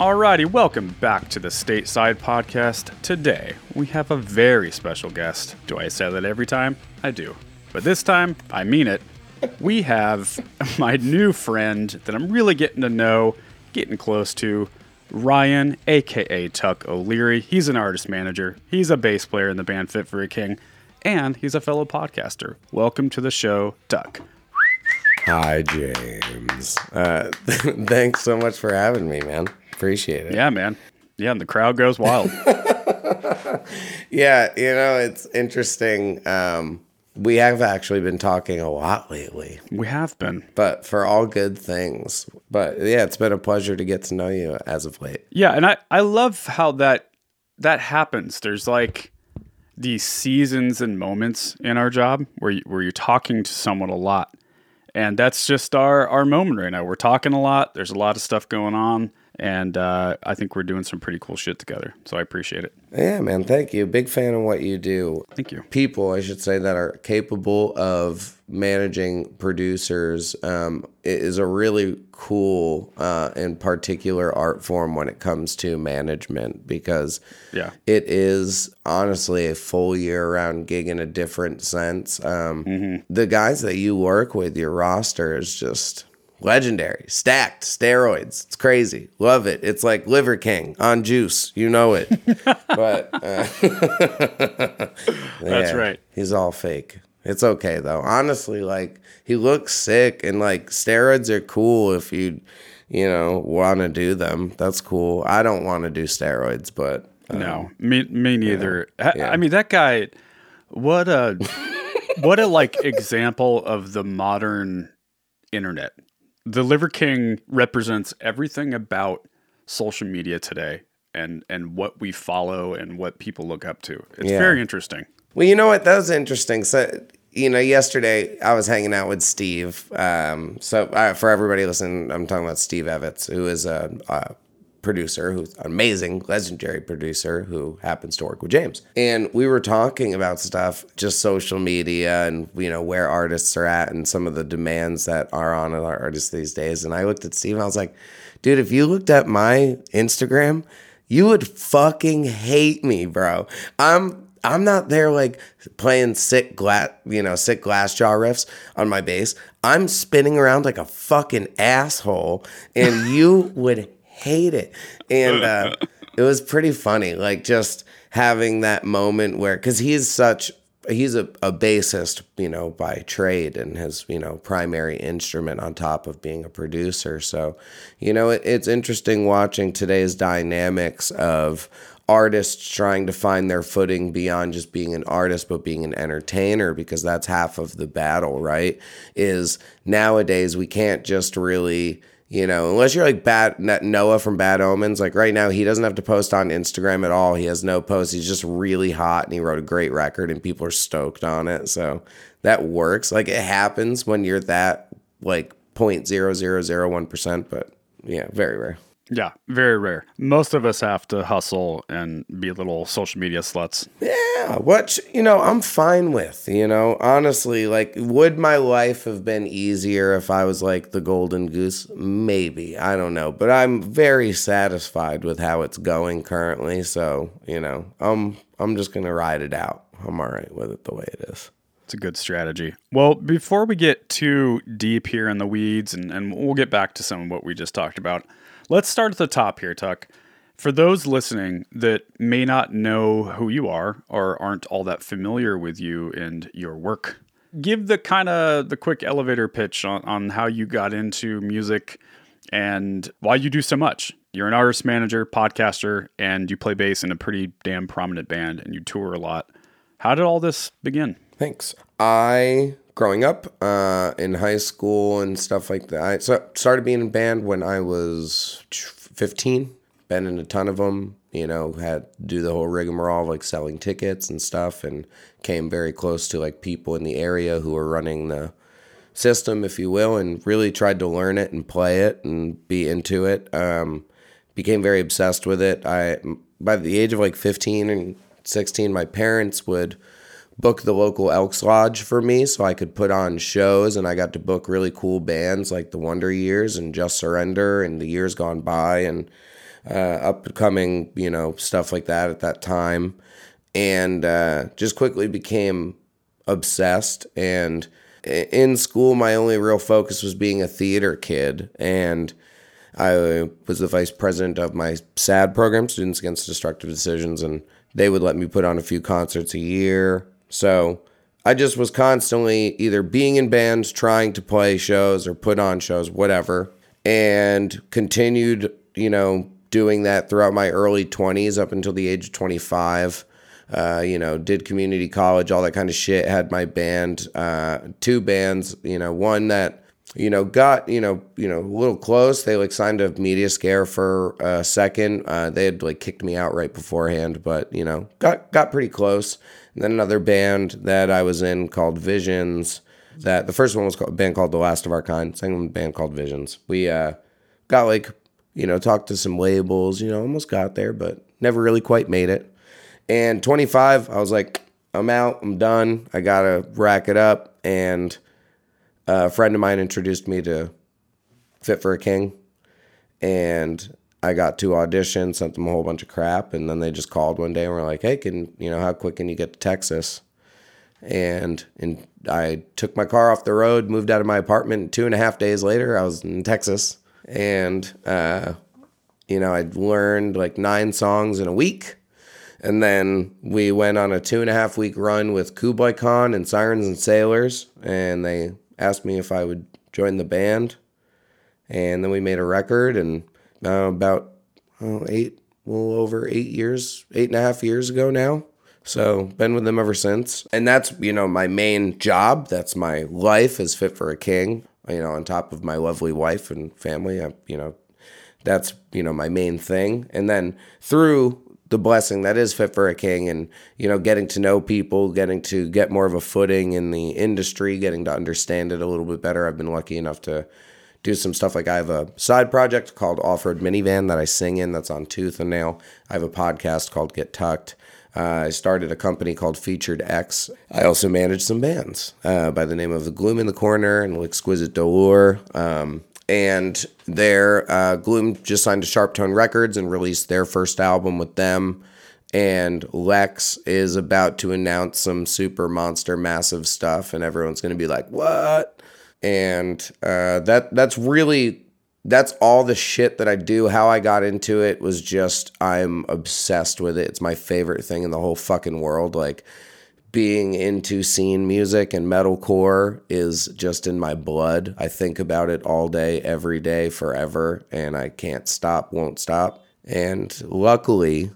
Alrighty, welcome back to the Stateside Podcast. Today, we have a very special guest. Do I say that every time? I do. But this time, I mean it. We have my new friend that I'm really getting to know, getting close to, Ryan, aka Tuck O'Leary. He's an artist manager, he's a bass player in the band Fit for a King, and he's a fellow podcaster. Welcome to the show, Tuck. Hi, James. Uh, thanks so much for having me, man. Appreciate it. Yeah, man. Yeah, and the crowd goes wild. Yeah, you know, it's interesting. Um, we have actually been talking a lot lately, we have been. but for all good things. But yeah, it's been a pleasure to get to know you as of late. Yeah, and I I love how that that happens. There's like these seasons and moments in our job where you, where you're talking to someone a lot, and that's just our our moment right now. We're talking a lot. There's a lot of stuff going on, and uh, I think we're doing some pretty cool shit together. So I appreciate it. Yeah, man. Thank you. Big fan of what you do. Thank you. people, I should say, that are capable of managing producers um, is a really cool uh, and particular art form when it comes to management because Yeah. it is honestly a full year round gig in a different sense. Um, The guys that you work with, your roster is just legendary, stacked, steroids. It's crazy. Love it. It's like Liver King on juice. You know it. but uh, That's yeah, right. He's all fake. It's okay though. Honestly, like he looks sick and like steroids are cool if you you know want to do them. That's cool. I don't want to do steroids, but uh, No, me me neither. Ha- Yeah. I mean, that guy. What a what a like example of the modern internet. The Liver King represents everything about social media today, and and what we follow and what people look up to. It's Yeah. very interesting. Well, you know what? That was interesting. So, you know, yesterday I was hanging out with Steve. Um, so, uh, for everybody listening, I'm talking about Steve Evetts, who is a, a producer, who's an amazing, legendary producer who happens to work with James. And we were talking about stuff, just social media and, you know, where artists are at and some of the demands that are on our artists these days. And I looked at Steve and I was like, dude, if you looked at my Instagram, you would fucking hate me, bro. I'm I'm not there like playing sick glass, you know, sick Glassjaw riffs on my bass. I'm spinning around like a fucking asshole, and you would hate it. And uh, it was pretty funny, like just having that moment where, because he's such, he's a, a bassist, you know, by trade, and his, you know, primary instrument on top of being a producer. So, you know, it, it's interesting watching today's dynamics of artists trying to find their footing beyond just being an artist but being an entertainer because that's half of the battle right is nowadays we can't just really you know unless you're like bad noah from bad omens like right now he doesn't have to post on instagram at all. He has no posts. He's just really hot and he wrote a great record and people are stoked on it. So that works. Like it happens when you're that like 0.0001% but yeah very rare Yeah, very rare. Most of us have to hustle and be little social media sluts. Yeah, what you know, I'm fine with. You know, honestly, like, would my life have been easier if I was like the golden goose? Maybe I don't know, but I'm very satisfied with how it's going currently. So you know, I'm I'm just gonna ride it out. I'm all right with it the way it is. It's a good strategy. Well, before we get too deep here in the weeds, and, and we'll get back to some of what we just talked about, let's start at the top here, Tuck. For those listening that may not know who you are or aren't all that familiar with you and your work, give the kind of the quick elevator pitch on, on how you got into music and why you do so much. You're an artist manager, podcaster, and you play bass in a pretty damn prominent band and you tour a lot. How did all this begin? Thanks. I growing up uh, in high school and stuff like that. I so started being in band when I was 15. Been in a ton of them. You know, had to do the whole rigmarole like selling tickets and stuff, and came very close to like people in the area who were running the system, if you will, and really tried to learn it and play it and be into it. Um, became very obsessed with it. I by the age of like 15 and 16, my parents would book the local Elks Lodge for me so I could put on shows and I got to book really cool bands like the Wonder Years and Just Surrender and the years gone by and uh, upcoming, you know, stuff like that at that time, and uh, just quickly became obsessed. And in school, my only real focus was being a theater kid, and I was the vice president of my SAD program, Students Against Destructive Decisions, and they would let me put on a few concerts a year. So I just was constantly either being in bands, trying to play shows or put on shows, whatever, and continued, you know, doing that throughout my early 20s up until the age of 25. Uh, you know, did community college, all that kind of shit. Had my band, uh, two bands. You know, one that you know got you know you know a little close. They like signed a media scare for a second. Uh, they had like kicked me out right beforehand, but you know got got pretty close. Then another band that I was in called Visions. That the first one was called, a band called The Last of Our Kind. Second band called Visions. We uh, got like you know talked to some labels. You know, almost got there, but never really quite made it. And 25, I was like, I'm out. I'm done. I gotta rack it up. And a friend of mine introduced me to Fit for a King, and I got two auditions, sent them a whole bunch of crap, and then they just called one day and were like, "Hey, can you know how quick can you get to Texas?" And and I took my car off the road, moved out of my apartment. Two and a half days later, I was in Texas, and uh, you know I'd learned like nine songs in a week. And then we went on a two and a half week run with Kublai Khan and Sirens and Sailors, and they asked me if I would join the band. And then we made a record, and uh, about oh, eight, well over eight years, eight and a half years ago now. So been with them ever since, and that's you know my main job. That's my life is fit for a king. You know, on top of my lovely wife and family, I, you know, that's you know my main thing. And then through the blessing that is fit for a king and you know getting to know people getting to get more of a footing in the industry getting to understand it a little bit better i've been lucky enough to do some stuff like i have a side project called off-road minivan that i sing in that's on tooth and nail i have a podcast called get tucked uh, I started a company called Featured X. I also manage some bands uh, by the name of The Gloom in the Corner and Exquisite Dolor. Um, and their uh, Gloom just signed to Sharptone Records and released their first album with them. And Lex is about to announce some super monster massive stuff, and everyone's going to be like, "What?" And uh, that that's really that's all the shit that I do. How I got into it was just I'm obsessed with it. It's my favorite thing in the whole fucking world. Like being into scene music and metalcore is just in my blood. I think about it all day, every day, forever, and I can't stop, won't stop. And luckily,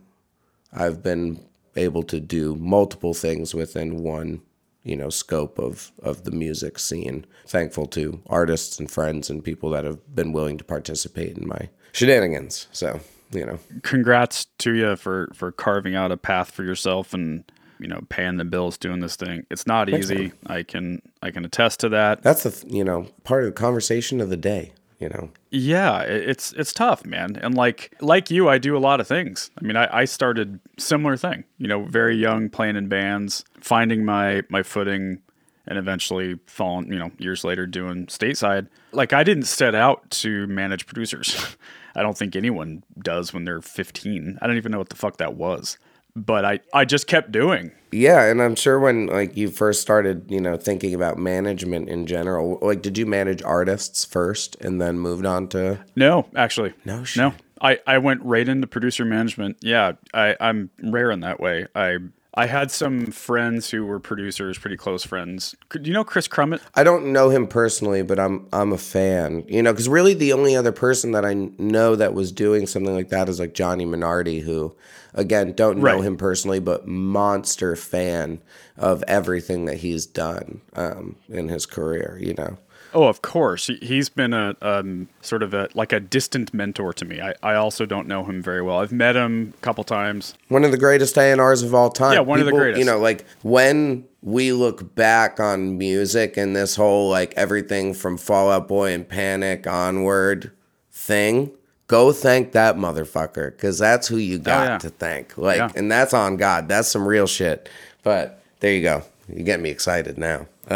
I've been able to do multiple things within one you know scope of of the music scene. Thankful to artists and friends and people that have been willing to participate in my shenanigans. So you know. Congrats to you for for carving out a path for yourself and you know paying the bills doing this thing. It's not easy. I can i can attest to that. That's the you know part of the conversation of the day you know? Yeah it's it's tough man. And like like you i do a lot of things. I mean i, I started similar thing you know very young playing in bands finding my my footing and eventually falling you know years later doing stateside. Like i didn't set out to manage producers. I don't think anyone does when they're 15 i don't even know what the fuck that was but I, I just kept doing. Yeah, and I'm sure when like you first started, you know, thinking about management in general, like did you manage artists first and then moved on to No, actually. No shit. No. I, I went right into producer management. Yeah, I, I'm rare in that way. I I had some friends who were producers, pretty close friends. Do you know Chris Crummett? I don't know him personally, but I'm I'm a fan. You know, because really the only other person that I know that was doing something like that is like Johnny Minardi, who, again, don't know Right. him personally, but monster fan of everything that he's done um, in his career. You know. Oh, of course. He, he's been a um, sort of a like a distant mentor to me. I, I also don't know him very well. I've met him a couple times. One of the greatest A&Rs of all time. Yeah, one of the greatest. You know, like when we look back on music and this whole like everything from Fall Out Boy and Panic onward thing, go thank that motherfucker because that's who you got Oh, yeah. to thank. Like, Yeah. and that's on God. That's some real shit. But there you go. You get me excited now.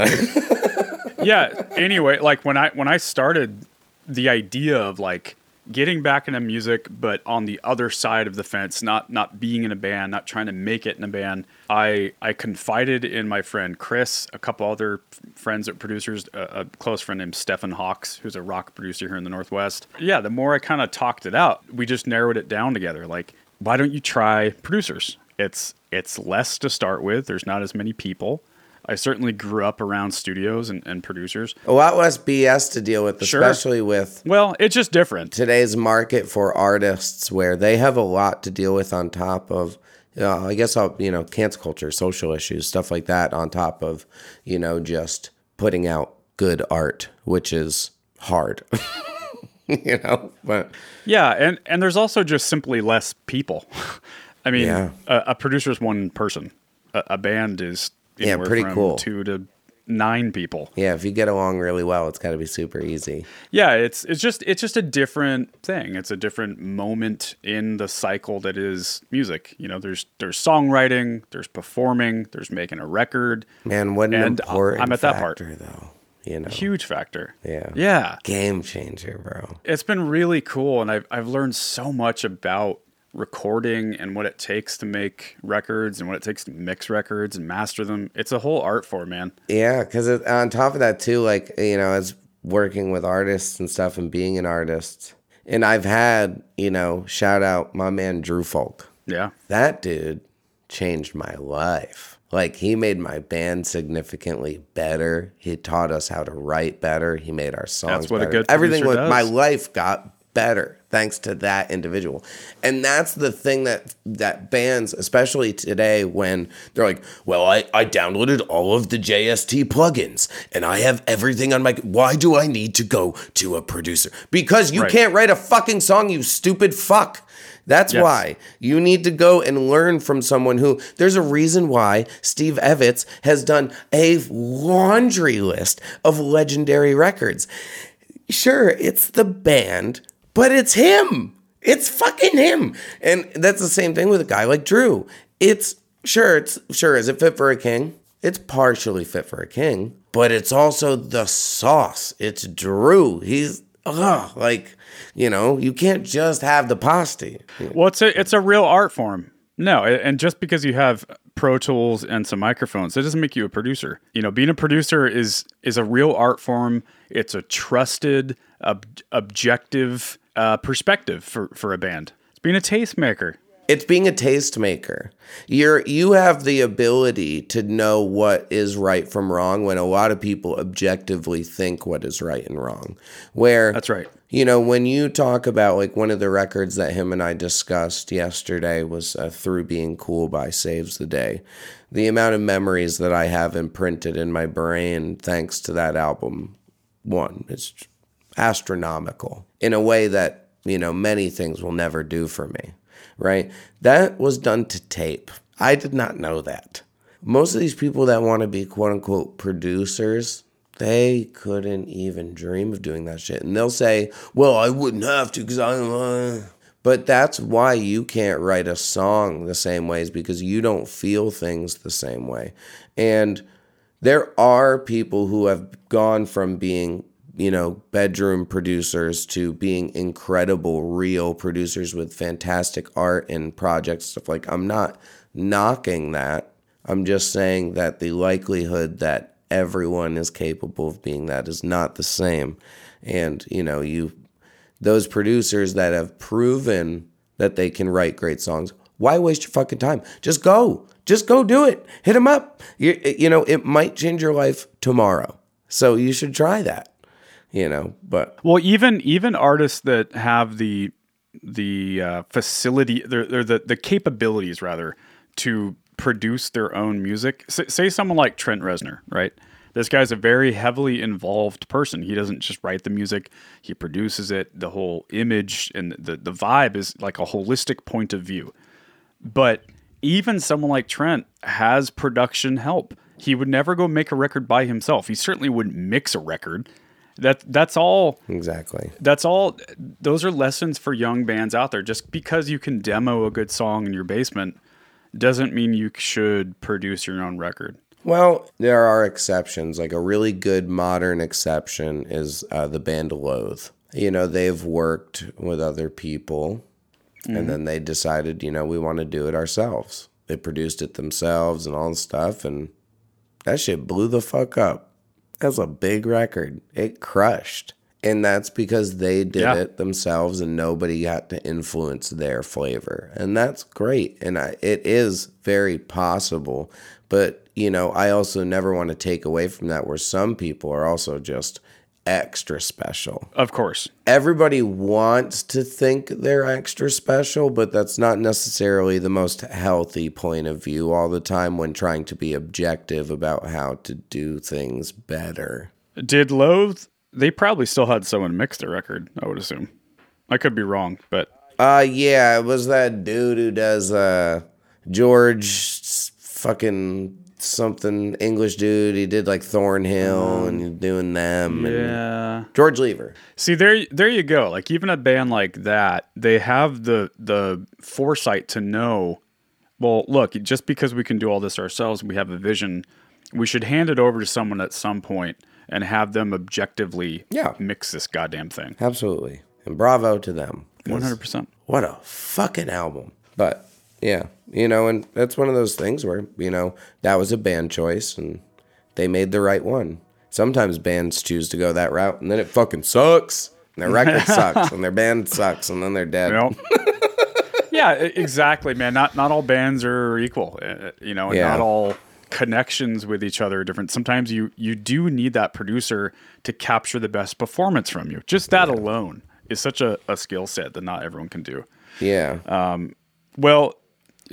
yeah anyway like when i when i started the idea of like getting back into music, but on the other side of the fence, not not being in a band, not trying to make it in a band. I I confided in my friend Chris, a couple other friends that producers, a, a close friend named Stefan Hawks, who's a rock producer here in the Northwest. Yeah, the more I kind of talked it out, we just narrowed it down together. Like, why don't you try producers? It's it's less to start with. There's not as many people. I certainly grew up around studios and, and producers. A lot less BS to deal with, Sure. especially with Well, it's just different. today's market for artists where they have a lot to deal with on top of uh, I guess I'll, you know cancel culture, social issues, stuff like that on top of you know just putting out good art, which is hard. you know, but Yeah, and and there's also just simply less people. I mean, Yeah. a, a producer is one person. A, a band is Yeah, pretty cool. Two to nine people. yeah, if you get along really well, it's got to be super easy. Yeah, it's it's just it's just a different thing. It's a different moment in the cycle that is music. You know, there's there's songwriting, there's performing, there's making a record. Man, what an And uh, important I'm at that part. factor though. You know, Huge factor. Yeah. Yeah. game changer, bro. it's been really cool and I've, I've learned so much about recording and what it takes to make records and what it takes to mix records and master them it's a whole art form man Yeah, because on top of that too, like you know, as working with artists and stuff and being an artist, and I've had you know, shout out my man Drew Fulk. yeah That dude changed my life. Like he made my band significantly better. He taught us how to write better. He made our songs. That's what a better. good Everything with my life got better thanks to that individual. And that's the thing that that bands, especially today, when they're like, "Well, I I downloaded all of the JST plugins and I have everything on my. Why do I need to go to a producer? Because you Right. can't write a fucking song, you stupid fuck." That's Yes. why you need to go and learn from someone who there's a reason why Steve Evetts has done a laundry list of legendary records. Sure, it's the band, but it's him. It's fucking him. And that's the same thing with a guy like Drew. It's sure, it's sure, is it fit for a king? It's partially fit for a king, but it's also the sauce. It's Drew. He's ugh, like, you know, you can't just have the pasty. well it's a it's a real art form no and just because you have pro tools and some microphones that doesn't make you a producer you know being a producer is is a real art form it's a trusted ob- objective uh, perspective for for a band it's being a tastemaker It's being a tastemaker. You're you have the ability to know what is right from wrong when a lot of people objectively think what is right and wrong. Where That's right. You know, when you talk about like one of the records that him and I discussed yesterday was uh, "Through Being Cool" by Saves the Day. The amount of memories that I have imprinted in my brain thanks to that album, one, is astronomical in a way that you know many things will never do for me. Right? That was done to tape. I did not know that. Most of these people that want to be quote unquote producers, they couldn't even dream of doing that shit. And they'll say, well, I wouldn't have to because I'm. Uh. But that's why you can't write a song the same way, is because you don't feel things the same way. And there are people who have gone from being you know bedroom producers to being incredible real producers with fantastic art and projects stuff like i'm not knocking that. I'm just saying that the likelihood that everyone is capable of being that is not the same. And you know you those producers that have proven that they can write great songs why waste your fucking time? Just go. Just go do it. Hit them up. You, you know it might change your life tomorrow. So you should try that you know but Well, even even artists that have the the uh, facility, they're the the capabilities rather to produce their own music. S- say someone like Trent Reznor, right? This guy's a very heavily involved person. He doesn't just write the music; he produces it. The whole image and the the vibe is like a holistic point of view. But even someone like Trent has production help. He would never go make a record by himself. He certainly wouldn't mix a record. That that's all exactly. that's all those are lessons for young bands out there. Just because you can demo a good song in your basement doesn't mean you should produce your own record. Well there are exceptions. Like a really good modern exception is uh, the band loathe. You know, they've worked with other people and then they decided, you know, we want to do it ourselves. They produced it themselves and all the stuff and that shit blew the fuck up. That's a big record. It crushed. And that's because they did Yeah. it themselves and nobody got to influence their flavor. And that's great. And I, it is very possible. But, you know, I also never want to take away from that where some people are also just extra special. Of course. Everybody wants to think they're extra special, but that's not necessarily the most healthy point of view all the time when trying to be objective about how to do things better. Did Loathe? They probably still had someone mix their record. I would assume. I could be wrong, but Uh yeah, it was that dude who does uh George fucking something English dude. He did like Thornhill uh-huh. and doing them. and- yeah. George Lever. See there, there you go. Like even a band like that, they have the the foresight to know. Well, look, just because we can do all this ourselves, we have a vision. We should hand it over to someone at some point and have them objectively Yeah. mix this goddamn thing. Absolutely. And bravo to them. One hundred percent. What a fucking album. But yeah, you know, and that's one of those things where, you know, that was a band choice and they made the right one. Sometimes bands choose to go that route and then it fucking sucks. And their record sucks and their band sucks and then they're dead. Know? yeah, exactly, man. Not not all bands are equal. uh, You know, and Yeah. not all connections with each other are different. Sometimes you you do need that producer to capture the best performance from you. Just that alone is such a, a skill set that not everyone can do. Yeah. Um, Well,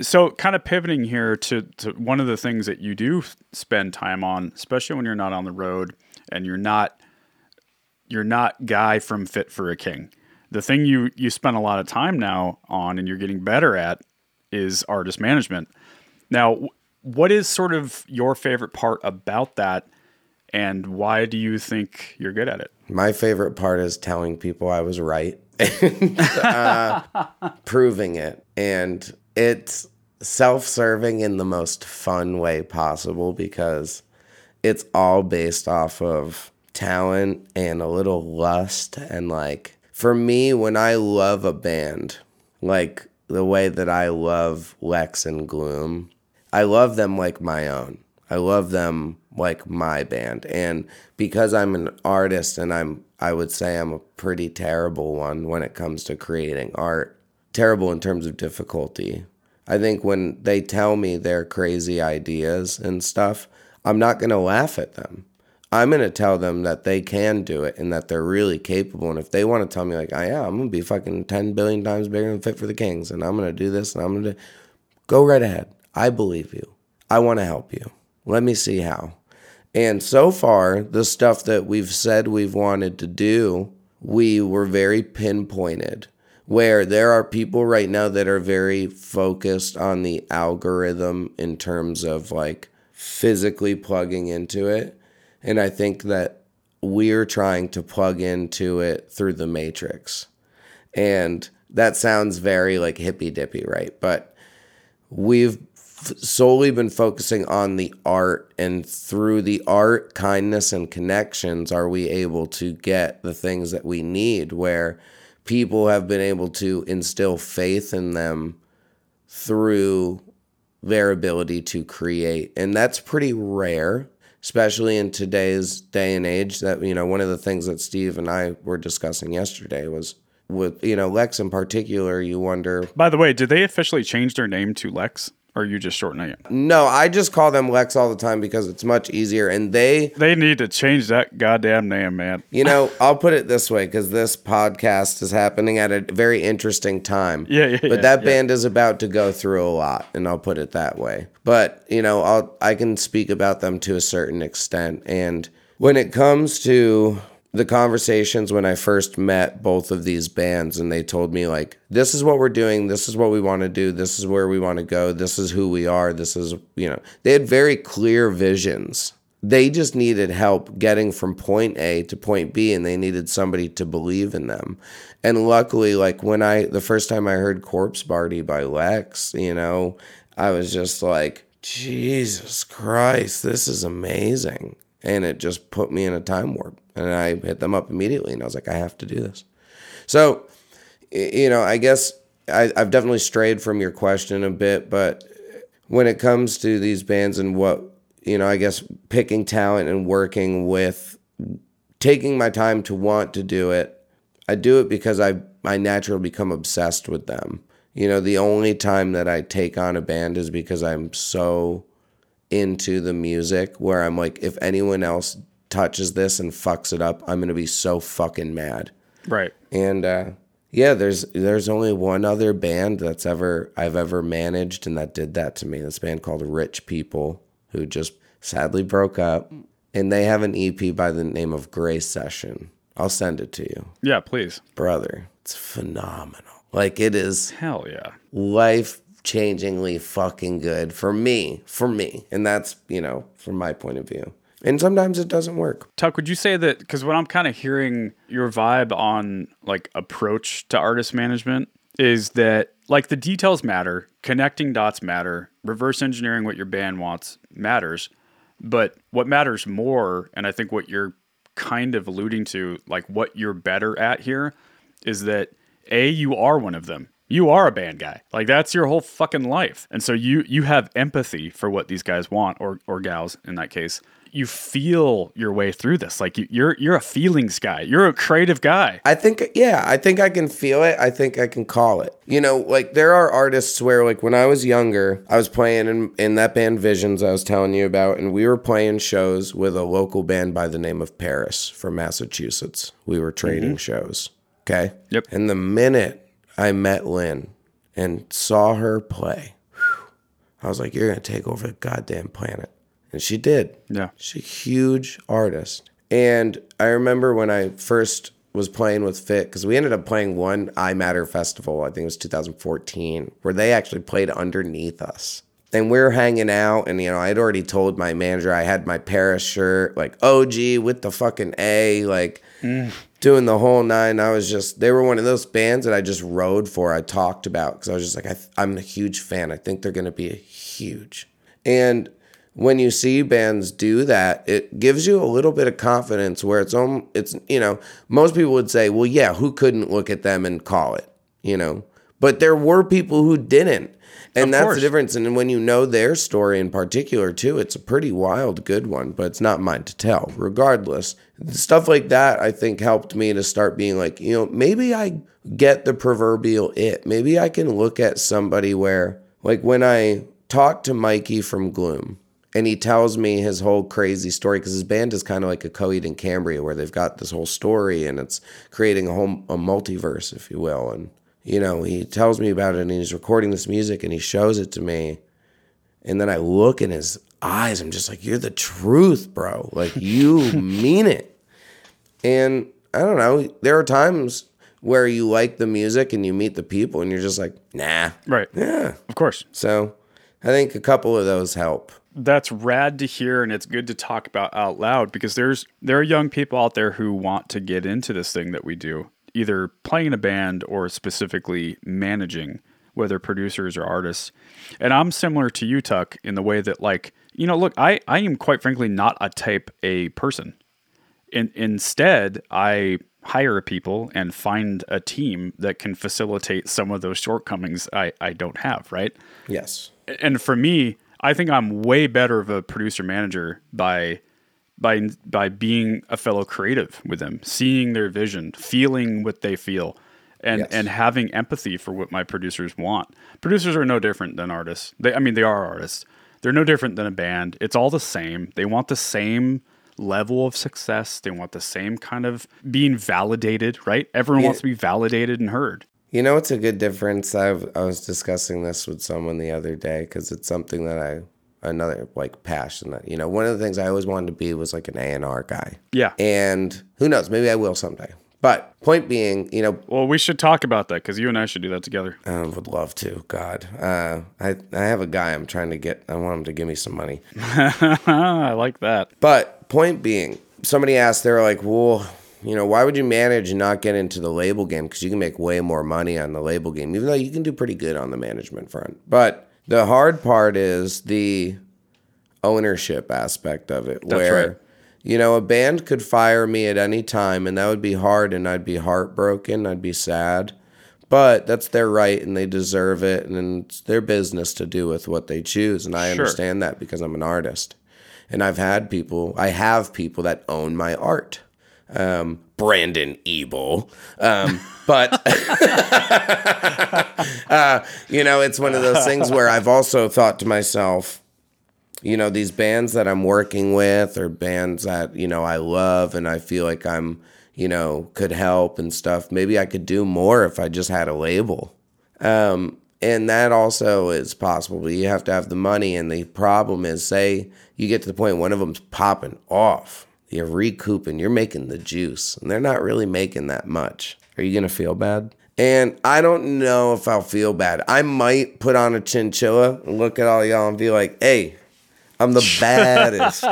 so kind of pivoting here to, to one of the things that you do spend time on, especially when you're not on the road and you're not you're not guy from Fit for a King. The thing you you spend a lot of time now on and you're getting better at is artist management. Now, what is sort of your favorite part about that and why do you think you're good at it? My favorite part is telling people I was right and uh, proving it. And it's self serving in the most fun way possible because it's all based off of talent and a little lust. And like, for me, when I love a band, like the way that I love Lex and Gloom, I love them like my own. I love them like my band. And because I'm an artist and I'm I would say I'm a pretty terrible one when it comes to creating art. Terrible in terms of difficulty. I think when they tell me their crazy ideas and stuff, I'm not going to laugh at them. I'm going to tell them that they can do it and that they're really capable. And if they want to tell me, like, ah, I am, I'm going to be fucking 10 billion times bigger than Fit for the Kings and I'm going to do this and I'm going to go right ahead. I believe you. I want to help you. Let me see how. And so far, the stuff that we've said we've wanted to do, we were very pinpointed. Where there are people right now that are very focused on the algorithm in terms of like physically plugging into it. And I think that we're trying to plug into it through the matrix. And that sounds very like hippy dippy, right? But we've solely been focusing on the art and through the art kindness and connections are we able to get the things that we need where people have been able to instill faith in them through their ability to create. And that's pretty rare especially in today's day and age that you know one of the things that Steve and I were discussing yesterday was with you know Lex in particular you wonder By the way, did they officially change their name to Lex or are you just shortening it? No, I just call them Lex all the time because it's much easier. And they, They need to change that goddamn name, man. you know, I'll put it this way because this podcast is happening at a very interesting time. Yeah, yeah, But yeah, that yeah. band is about to go through a lot, and I'll put it that way. But you know, I'll I can speak about them to a certain extent. And when it comes to the conversations when I first met both of these bands and they told me like this is what we're doing, this is what we want to do, this is where we want to go, this is who we are, this is, you know, they had very clear visions. They just needed help getting from point A to point B and they needed somebody to believe in them. And luckily like when I the first time I heard Corpse Party by Lex, you know, I was just like Jesus Christ, this is amazing. And it just put me in a time warp. And I hit them up immediately and I was like, I have to do this. So, you know, I guess I, I've definitely strayed from your question a bit, but when it comes to these bands and what, you know, I guess picking talent and working with, taking my time to want to do it, I do it because I, I naturally become obsessed with them. You know, the only time that I take on a band is because I'm so into the music where I'm like, if anyone else touches this and fucks it up, I'm gonna be so fucking mad. Right. And uh, yeah, there's there's only one other band that's ever I've ever managed and that did that to me. This band called Rich People, who just sadly broke up, and they have an EP by the name of Gray Session. I'll send it to you, Yeah, please. brother. It's phenomenal. Like it is Hell yeah. life changingly fucking good for me, for me. And that's, you know, from my point of view. And sometimes it doesn't work. Tuck, would you say that because what I'm kind of hearing your vibe on like approach to artist management is that like the details matter, connecting dots matter, reverse engineering what your band wants matters, but what matters more, and I think what you're kind of alluding to, like what you're better at here, is that a you are one of them. You are a band guy. Like that's your whole fucking life. And so you you have empathy for what these guys want or or gals in that case. You feel your way through this. Like you, you're you're a feelings guy. You're a creative guy. I think, yeah, I think I can feel it. I think I can call it. You know, like there are artists where, like, when I was younger, I was playing in, in that band Visions I was telling you about, and we were playing shows with a local band by the name of PVRIS from Massachusetts. We were trading mm-hmm. shows. Okay. Yep. And the minute I met Lynn and saw her play, I was like, you're going to take over the goddamn planet. And she did. Yeah. She's a huge artist. And I remember when I first was playing with Fit, because we ended up playing one I Matter festival, I think it was 2014, where they actually played underneath us. And we are hanging out, and you know, I'd already told my manager I had my PVRIS shirt, like OG with the fucking A, like mm. doing the whole nine. I was just, they were one of those bands that I just rode for, I talked about, because I was just like, I, I'm a huge fan. I think they're going to be huge. And when you see bands do that, it gives you a little bit of confidence where it's on it's you know, most people would say, "Well, yeah, who couldn't look at them and call it?" you know. But there were people who didn't. And Of that's course. the difference. And when you know their story in particular too, it's a pretty wild good one, but it's not mine to tell. Regardless, stuff like that I think helped me to start being like, you know, maybe I get the proverbial it. Maybe I can look at somebody where like when I talked to Mikey from Gloom, and he tells me his whole crazy story because his band is kind of like a Coheed and Cambria, where they've got this whole story and it's creating a whole a multiverse, if you will. And you know, he tells me about it, and he's recording this music, and he shows it to me, and then I look in his eyes. I'm just like, "You're the truth, bro. Like you mean it." And I don't know. There are times where you like the music and you meet the people, and you're just like, "Nah." Right. Yeah. Of course. So I think a couple of those help. That's rad to hear and it's good to talk about out loud because there's there are young people out there who want to get into this thing that we do, either playing in a band or specifically managing, whether producers or artists. And I'm similar to you, Tuck, in the way that like, you know, look, I, I am quite frankly not a type A person. In, instead, I hire people and find a team that can facilitate some of those shortcomings I, I don't have, right? Yes. and for me, I think I'm way better of a producer manager by by by being a fellow creative with them, seeing their vision, feeling what they feel, and Yes. and having empathy for what my producers want. Producers are no different than artists. They, I mean, they are artists. They're no different than a band. It's all the same. They want the same level of success. They want the same kind of being validated, right? Everyone wants to be validated and heard. You know, it's a good difference. I've, I was discussing this with someone the other day because it's something that I, another like passion that, you know, one of the things I always wanted to be was like an A&R guy. Yeah. And who knows, maybe I will someday. But point being, you know, Well, we should talk about that because you and I should do that together. I would love to. God, uh, I I have a guy I'm trying to get. I want him to give me some money. I like that. But point being, somebody asked, they're like, well, you know, why would you manage and not get into the label game? Because you can make way more money on the label game, even though you can do pretty good on the management front. But the hard part is the ownership aspect of it, where right. You know, a band could fire me at any time, and that would be hard, and I'd be heartbroken. I'd be sad. But that's their right, and they deserve it, and it's their business to do with what they choose. And I Sure. understand that because I'm an artist. And I've had people, I have people that own my art. Um, Brandon Ebel. Um, but, uh, you know, it's one of those things where I've also thought to myself, you know, these bands that I'm working with or bands that, you know, I love and I feel like I'm, you know, could help and stuff. Maybe I could do more if I just had a label. Um, and that also is possible, but you have to have the money. And the problem is, say you get to the point one of them's popping off, you're recouping, you're making the juice, and they're not really making that much. Are you gonna feel bad? And I don't know if I'll feel bad. I might put on a chinchilla and look at all y'all and be like, hey, I'm the baddest.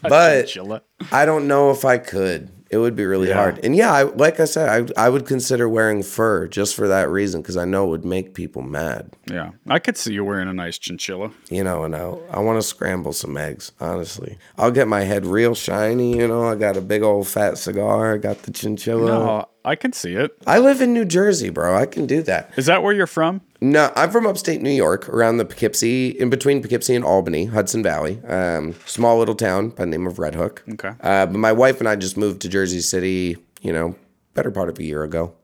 but Chilla. I don't know if I could. It would be really Yeah. hard. And yeah, I, like I said, I, I would consider wearing fur just for that reason because I know it would make people mad. Yeah, I could see you wearing a nice chinchilla. You know, and I, I want to scramble some eggs, honestly. I'll get my head real shiny. You know, I got a big old fat cigar. I got the chinchilla. No, I can see it. I live in New Jersey, bro. I can do that. Is that where you're from? No, I'm from upstate New York, around the Poughkeepsie, in between Poughkeepsie and Albany, Hudson Valley. Um, small little town by the name of Red Hook. Okay. Uh, but my wife and I just moved to Jersey City, you know, better part of a year ago.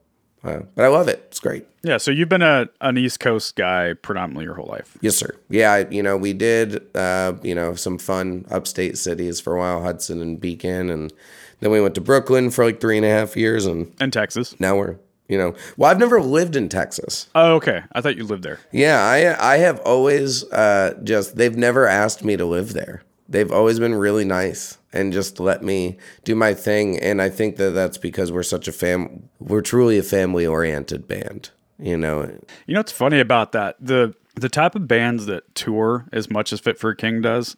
Uh, but I love it. It's great. Yeah, so you've been a an East Coast guy predominantly your whole life. Yes, sir. Yeah, I, you know, we did, uh, you know, some fun upstate cities for a while, Hudson and Beacon, and then we went to Brooklyn for like three and a half years, and In Texas. now we're, you know, well, I've never lived in Texas. Oh, okay. I thought you lived there. Yeah, I I have always uh, just they've never asked me to live there. They've always been really nice and just let me do my thing. And I think that that's because we're such a fam. We're truly a family oriented band. You know, You know what's funny about that? The the type of bands that tour as much as Fit for a King does,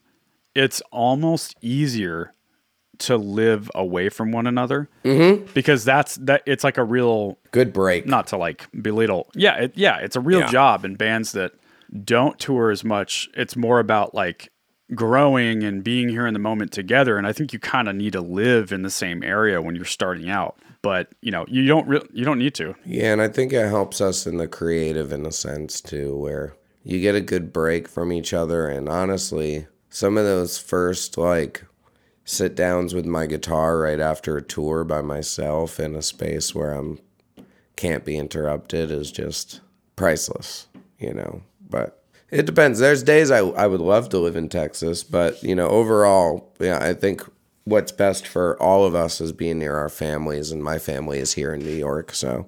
it's almost easier to live away from one another mm-hmm. because that's that. It's like a real good break. not to like belittle. Yeah, it, yeah, it's a real Yeah. job in bands that don't tour as much. It's more about like growing and being here in the moment together. And I think you kind of need to live in the same area when you're starting out. But you know, you don't re- you don't need to. Yeah, and I think it helps us in the creative in a sense too, where you get a good break from each other. And honestly, some of those first like sit downs with my guitar right after a tour by myself in a space where I'm can't be interrupted is just priceless, you know. But it depends. There's days I I would love to live in Texas, but you know, overall, yeah, I think what's best for all of us is being near our families and my family is here in New York, so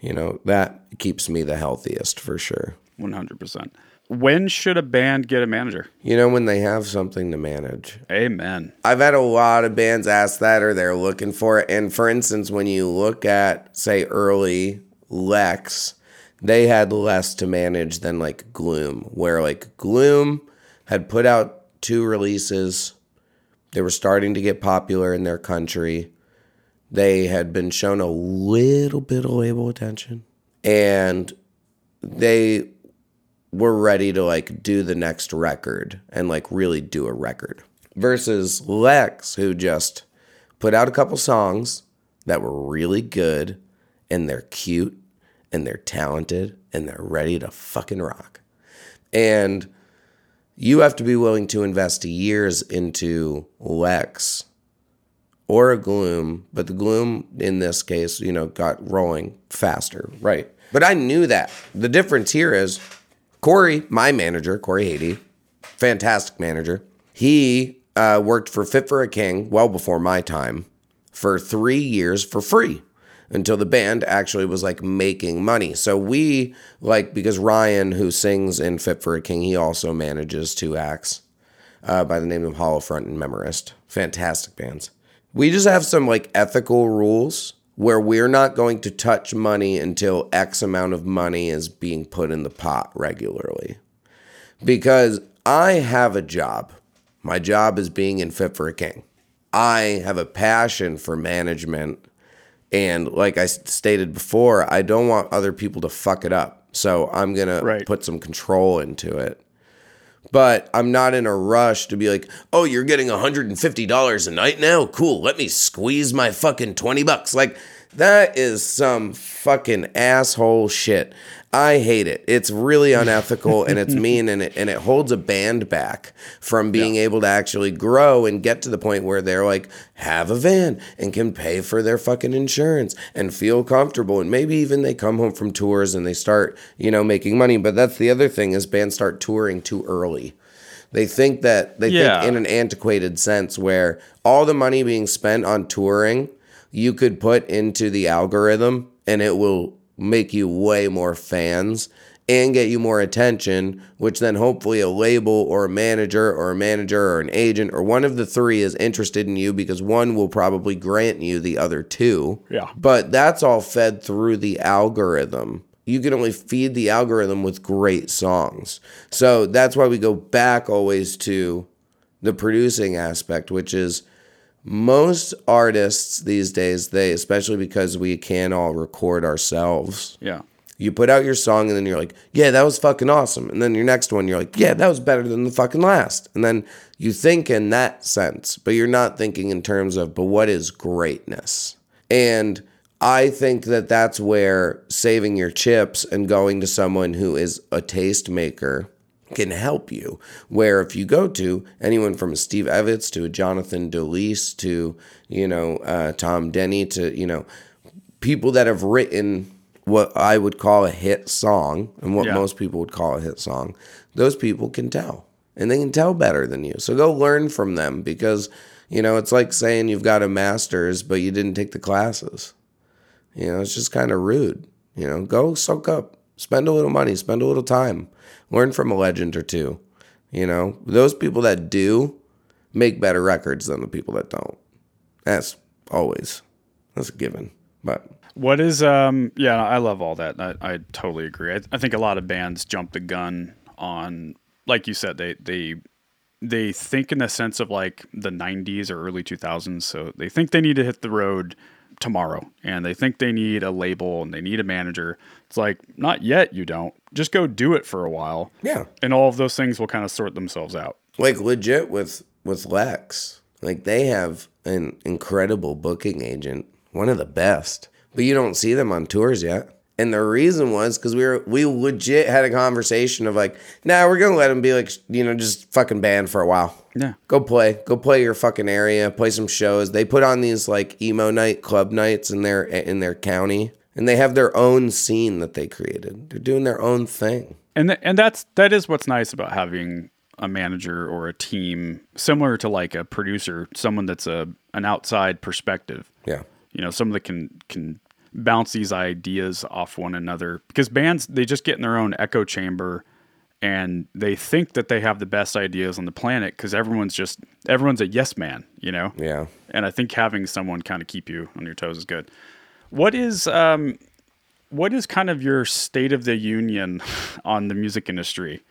you know, that keeps me the healthiest for sure. One hundred percent. When should a band get a manager? You know, when they have something to manage. Amen. I've had a lot of bands ask that or they're looking for it. And for instance, when you look at, say, early Lex, they had less to manage than like Gloom, where like Gloom had put out two releases. They were starting to get popular in their country. They had been shown a little bit of label attention. And they were ready to like do the next record and like really do a record versus Lex who just put out a couple songs that were really good and they're cute and they're talented and they're ready to fucking rock. And you have to be willing to invest years into Lex or a Gloom, but the Gloom in this case, you know, got rolling faster, right? But I knew that. The difference here is Corey, my manager, Corey Haiti, fantastic manager. He uh, worked for Fit for a King well before my time for three years for free until the band actually was like making money. So we like because Ryan, who sings in Fit for a King, he also manages two acts uh, by the name of Hollowfront and Memorist. Fantastic bands. We just have some like ethical rules where we're not going to touch money until X amount of money is being put in the pot regularly. Because I have a job. My job is being in Fit for a King. I have a passion for management. And like I stated before, I don't want other people to fuck it up. So I'm going Right. to put some control into it. But I'm not in a rush to be like, oh, you're getting $150 a night now? Cool. Let me squeeze my fucking 20 bucks. Like, that is some fucking asshole shit. I hate it. It's really unethical and it's mean and it, and it holds a band back from being yeah. able to actually grow and get to the point where they're like, have a van and can pay for their fucking insurance and feel comfortable. And maybe even they come home from tours and they start, you know, making money. But that's the other thing is bands start touring too early. They think that they yeah. think in an antiquated sense where all the money being spent on touring you could put into the algorithm and it will make you way more fans and get you more attention, which then hopefully a label or a manager or a manager or an agent or one of the three is interested in you because one will probably grant you the other two. Yeah. But that's all fed through the algorithm. You can only feed the algorithm with great songs. So that's why we go back always to the producing aspect, which is most artists these days, they especially because we can all record ourselves. Yeah. You put out your song and then you're like, yeah, that was fucking awesome. And then your next one, you're like, yeah, that was better than the fucking last. And then you think in that sense, but you're not thinking in terms of, but what is greatness? And I think that that's where saving your chips and going to someone who is a tastemaker can help you. Where if you go to anyone from Steve Evetts to Jonathan DeLeese to, you know, uh, Tom Denney to, you know, people that have written what I would call a hit song and what yeah. most people would call a hit song, those people can tell and they can tell better than you. So go learn from them because, you know, it's like saying you've got a master's, but you didn't take the classes. You know, it's just kind of rude. You know, go soak up, spend a little money, spend a little time learn from a legend or two. You know, those people that do make better records than the people that don't. That's always that's a given. But what is um yeah, I love all that. I, I totally agree. I, I think a lot of bands jump the gun on like you said, they they they think in the sense of like the 90s or early 2000s. So they think they need to hit the road tomorrow and they think they need a label and they need a manager. It's like, not yet, you don't. Just go do it for a while. Yeah. And all of those things will kind of sort themselves out. Like legit with with Lex. Like they have an incredible booking agent, one of the best. But you don't see them on tours yet. And the reason was because we were we legit had a conversation of like, nah, we're gonna let them be like, you know, just fucking banned for a while. Yeah. Go play. Go play your fucking area. Play some shows. They put on these like emo night club nights in their in their county, and they have their own scene that they created. They're doing their own thing. And th- and that's that is what's nice about having a manager or a team similar to like a producer, someone that's a an outside perspective. Yeah. You know, someone that can can bounce these ideas off one another because bands they just get in their own echo chamber and they think that they have the best ideas on the planet because everyone's just everyone's a yes man, you know. Yeah. And I think having someone kind of keep you on your toes is good. What is um, what is kind of your state of the union on the music industry?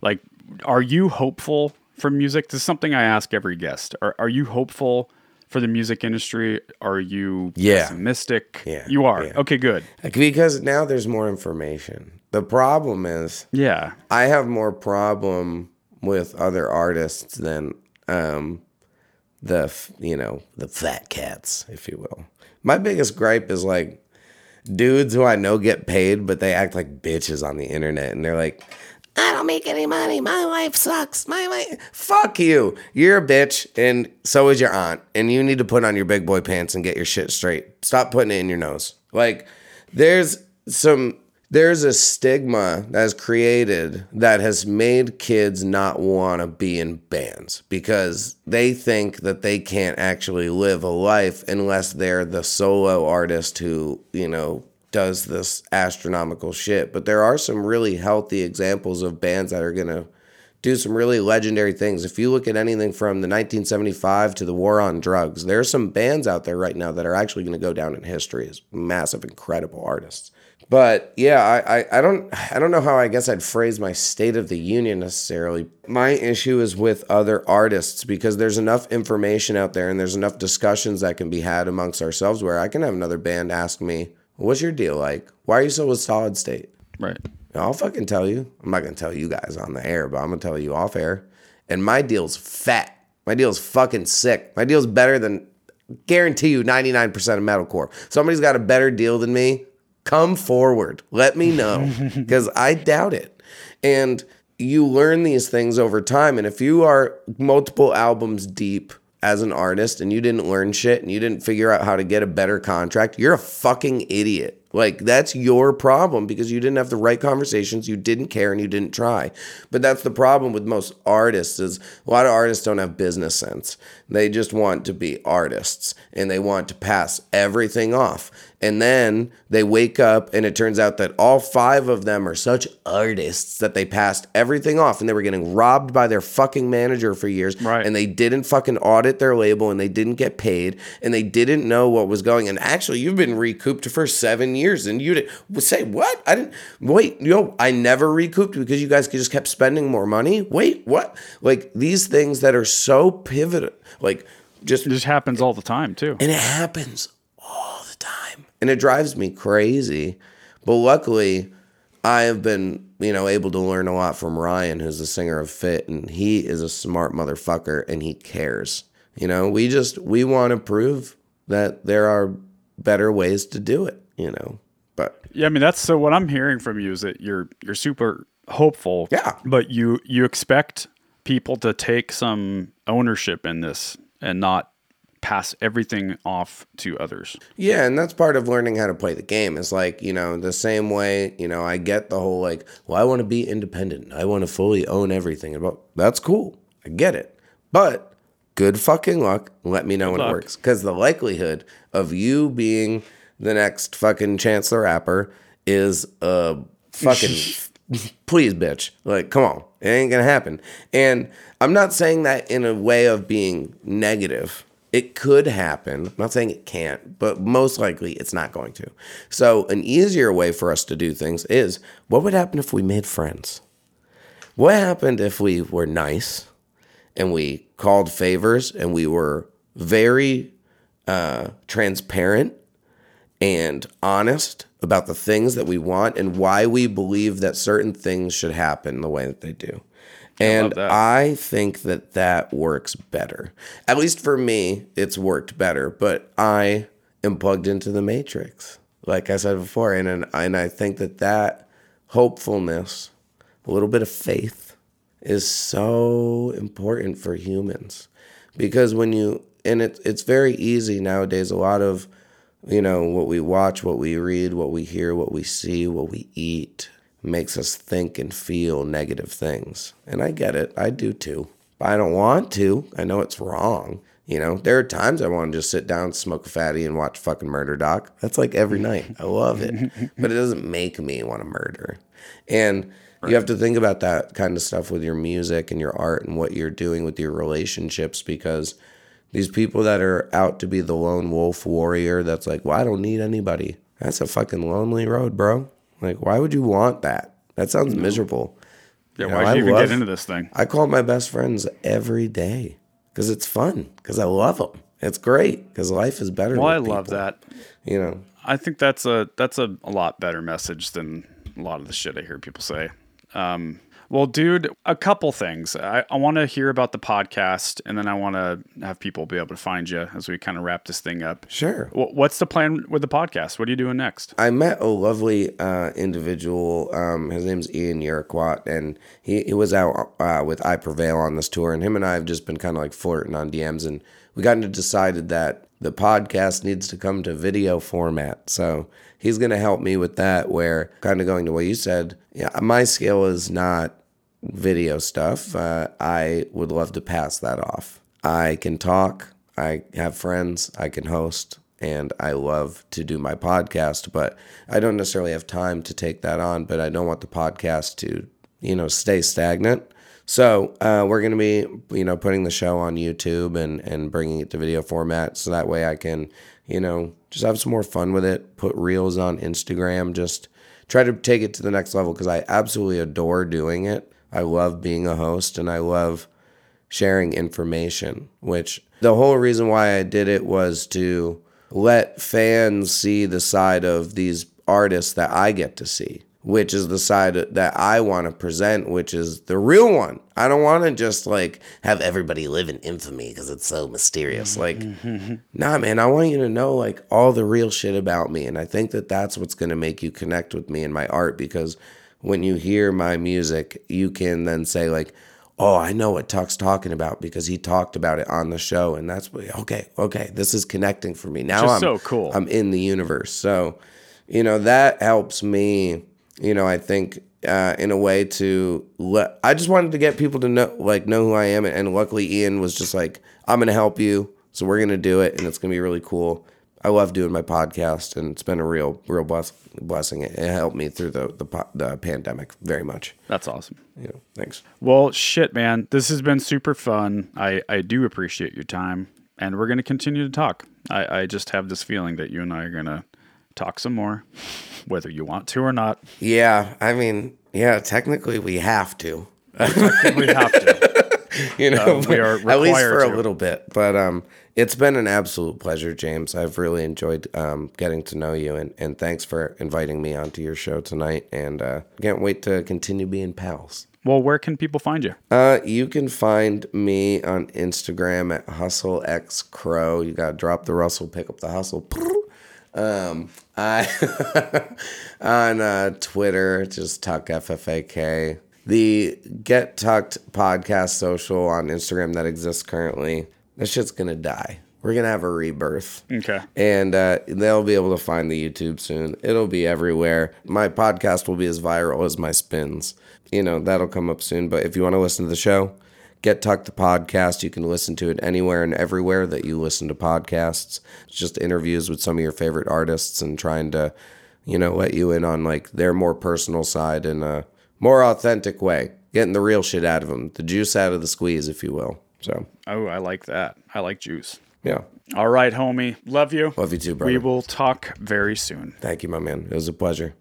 Like, are you hopeful for music? This is something I ask every guest. Are are you hopeful for the music industry? Are you yeah. pessimistic? Yeah. You are. Yeah. Okay, good. Because now there's more information. The problem is, yeah, I have more problem with other artists than um, the you know the fat cats, if you will. My biggest gripe is like dudes who I know get paid, but they act like bitches on the internet, and they're like, I don't make any money. My life sucks. My life. Fuck you. You're a bitch, and so is your aunt. And you need to put on your big boy pants and get your shit straight. Stop putting it in your nose. Like, there's some there's a stigma that is created that has made kids not want to be in bands because they think that they can't actually live a life unless they're the solo artist who, you know, does this astronomical shit. But there are some really healthy examples of bands that are going to do some really legendary things. If you look at anything from the 1975 to the war on drugs, there are some bands out there right now that are actually going to go down in history as massive, incredible artists. But yeah, I, I, I don't I don't know how I guess I'd phrase my state of the union necessarily. My issue is with other artists because there's enough information out there and there's enough discussions that can be had amongst ourselves where I can have another band ask me, What's your deal like? Why are you so with solid state? Right. I'll fucking tell you. I'm not gonna tell you guys on the air, but I'm gonna tell you off air. And my deal's fat. My deal's fucking sick. My deal's better than guarantee you 99% of metalcore. Somebody's got a better deal than me. Come forward. Let me know. Because I doubt it. And you learn these things over time. And if you are multiple albums deep as an artist and you didn't learn shit and you didn't figure out how to get a better contract, you're a fucking idiot. Like that's your problem because you didn't have the right conversations, you didn't care and you didn't try. But that's the problem with most artists is a lot of artists don't have business sense. They just want to be artists and they want to pass everything off. And then they wake up and it turns out that all five of them are such artists that they passed everything off and they were getting robbed by their fucking manager for years. Right. And they didn't fucking audit their label and they didn't get paid and they didn't know what was going. And actually, you've been recouped for seven years and you did say, What? I didn't wait, know, I never recouped because you guys just kept spending more money. Wait, what? Like these things that are so pivotal, like just It just happens all the time too. and it happens all. And it drives me crazy. But luckily, I have been, you know, able to learn a lot from Ryan, who's the singer of Fit, and he is a smart motherfucker and he cares. You know, we just we want to prove that there are better ways to do it, you know. But Yeah, I mean that's so what I'm hearing from you is that you're you're super hopeful. Yeah. But you you expect people to take some ownership in this and not pass everything off to others. Yeah, and that's part of learning how to play the game. It's like, you know, the same way, you know, I get the whole like, well, I want to be independent. I want to fully own everything. About that's cool. I get it. But good fucking luck. Let me know when luck. it works. Because the likelihood of you being the next fucking Chance the Rapper is uh fucking please bitch. Like, come on. It ain't gonna happen. And I'm not saying that in a way of being negative. It could happen. I'm not saying it can't, but most likely it's not going to. So, an easier way for us to do things is what would happen if we made friends? What happened if we were nice and we called favors and we were very uh, transparent and honest about the things that we want and why we believe that certain things should happen the way that they do. And that. I think that that works better. At least for me, it's worked better, but I am plugged into the matrix. Like I said before, and and, and I think that that hopefulness, a little bit of faith is so important for humans. Because when you and it, it's very easy nowadays a lot of you know what we watch what we read what we hear what we see what we eat makes us think and feel negative things. And i get it. I do too. But i don't want to. I know it's wrong you know? There are times i want to just sit down smoke a fatty and watch fucking murder doc. That's like every night. I love it. But it doesn't make me want to murder. And you have to think about that kind of stuff with your music and your art and what you're doing with your relationships because these people that are out to be the lone wolf warrior that's like, well, I don't need anybody. That's a fucking lonely road, bro. Like, why would you want that? That sounds miserable. Yeah, You know, why'd I you even love- get into this thing? I call my best friends every day because it's fun, because I love them. It's great because life is better. Well, I with love that. You know, I think that's a that's a, a lot better message than a lot of the shit I hear people say. Um, well, dude, a couple things. I, I want to hear about the podcast, and then I want to have people be able to find you as we kind of wrap this thing up. sure. Wh- What's the plan with the podcast? What are you doing next? I met a lovely uh, individual. Um, his name's Ian Yerquat, and he, he was out uh, with I Prevail on this tour. And him and I have just been kind of like flirting on DMs. And we kind of decided that the podcast needs to come to video format. So he's going to help me with that, where kind of going to what you said. Yeah, my skill is not video stuff. Uh, I would love to pass that off. I can talk. I have friends. I can host and I love to do my podcast, but I don't necessarily have time to take that on. But I don't want the podcast to, you know, stay stagnant. So uh, we're going to be, you know, putting the show on YouTube and and bringing it to video format, so that way I can, you know, just have some more fun with it. Put reels on Instagram, just try to take it to the next level because I absolutely adore doing it. I love being a host, and I love sharing information, which the whole reason why I did it was to let fans see the side of these artists that I get to see, which is the side that I want to present, which is the real one. I don't want to just like have everybody live in infamy because it's so mysterious. Mm-hmm. Like, mm-hmm. nah, man, I want you to know like all the real shit about me. And I think that that's what's going to make you connect with me and my art because when you hear my music, you can then say, like, oh, I know what Tuck's talking about because he talked about it on the show. And that's what, okay, okay, this is connecting for me. Now I'm so cool. I'm in the universe. So, you know, that helps me, you know, I think uh, in a way to let, I just wanted to get people to know, like, know who I am. And luckily, Ian was just like, I'm going to help you. So we're going to do it and it's going to be really cool. I love doing my podcast and it's been a real, real bless, blessing. It, it helped me through the, the, the pandemic very much. That's awesome. You know, thanks. Well, shit, man. This has been super fun. I, I do appreciate your time, and we're going to continue to talk. I, I just have this feeling that you and I are going to talk some more, whether you want to or not. Yeah. I mean, yeah, technically we have to. We have to. you know, Uh, we are at least required for a little bit. But um, it's been an absolute pleasure, James. I've really enjoyed um, getting to know you, and, and thanks for inviting me onto your show tonight. And uh, can't wait to continue being pals. Well, where can people find you? Uh, you can find me on Instagram at hustleXcrow. You got to drop the Russell, pick up the hustle. Um, I on uh, Twitter, just Tuck FFAK. The Get Tucked podcast social on Instagram that exists currently, that shit's gonna die. We're gonna have a rebirth. Okay. And uh, they'll be able to find the YouTube soon. It'll be everywhere. My podcast will be as viral as my spins. You know, that'll come up soon. But if you want to listen to the show, Get Tucked the podcast. You can listen to it anywhere and everywhere that you listen to podcasts. It's just interviews with some of your favorite artists and trying to, you know, let you in on like their more personal side in a more authentic way. Getting the real shit out of them, the juice out of the squeeze, if you will. So, Oh, I like that. I like juice. yeah. All right, homie. Love you. Love you too, brother. We will talk very soon. Thank you, my man. It was a pleasure.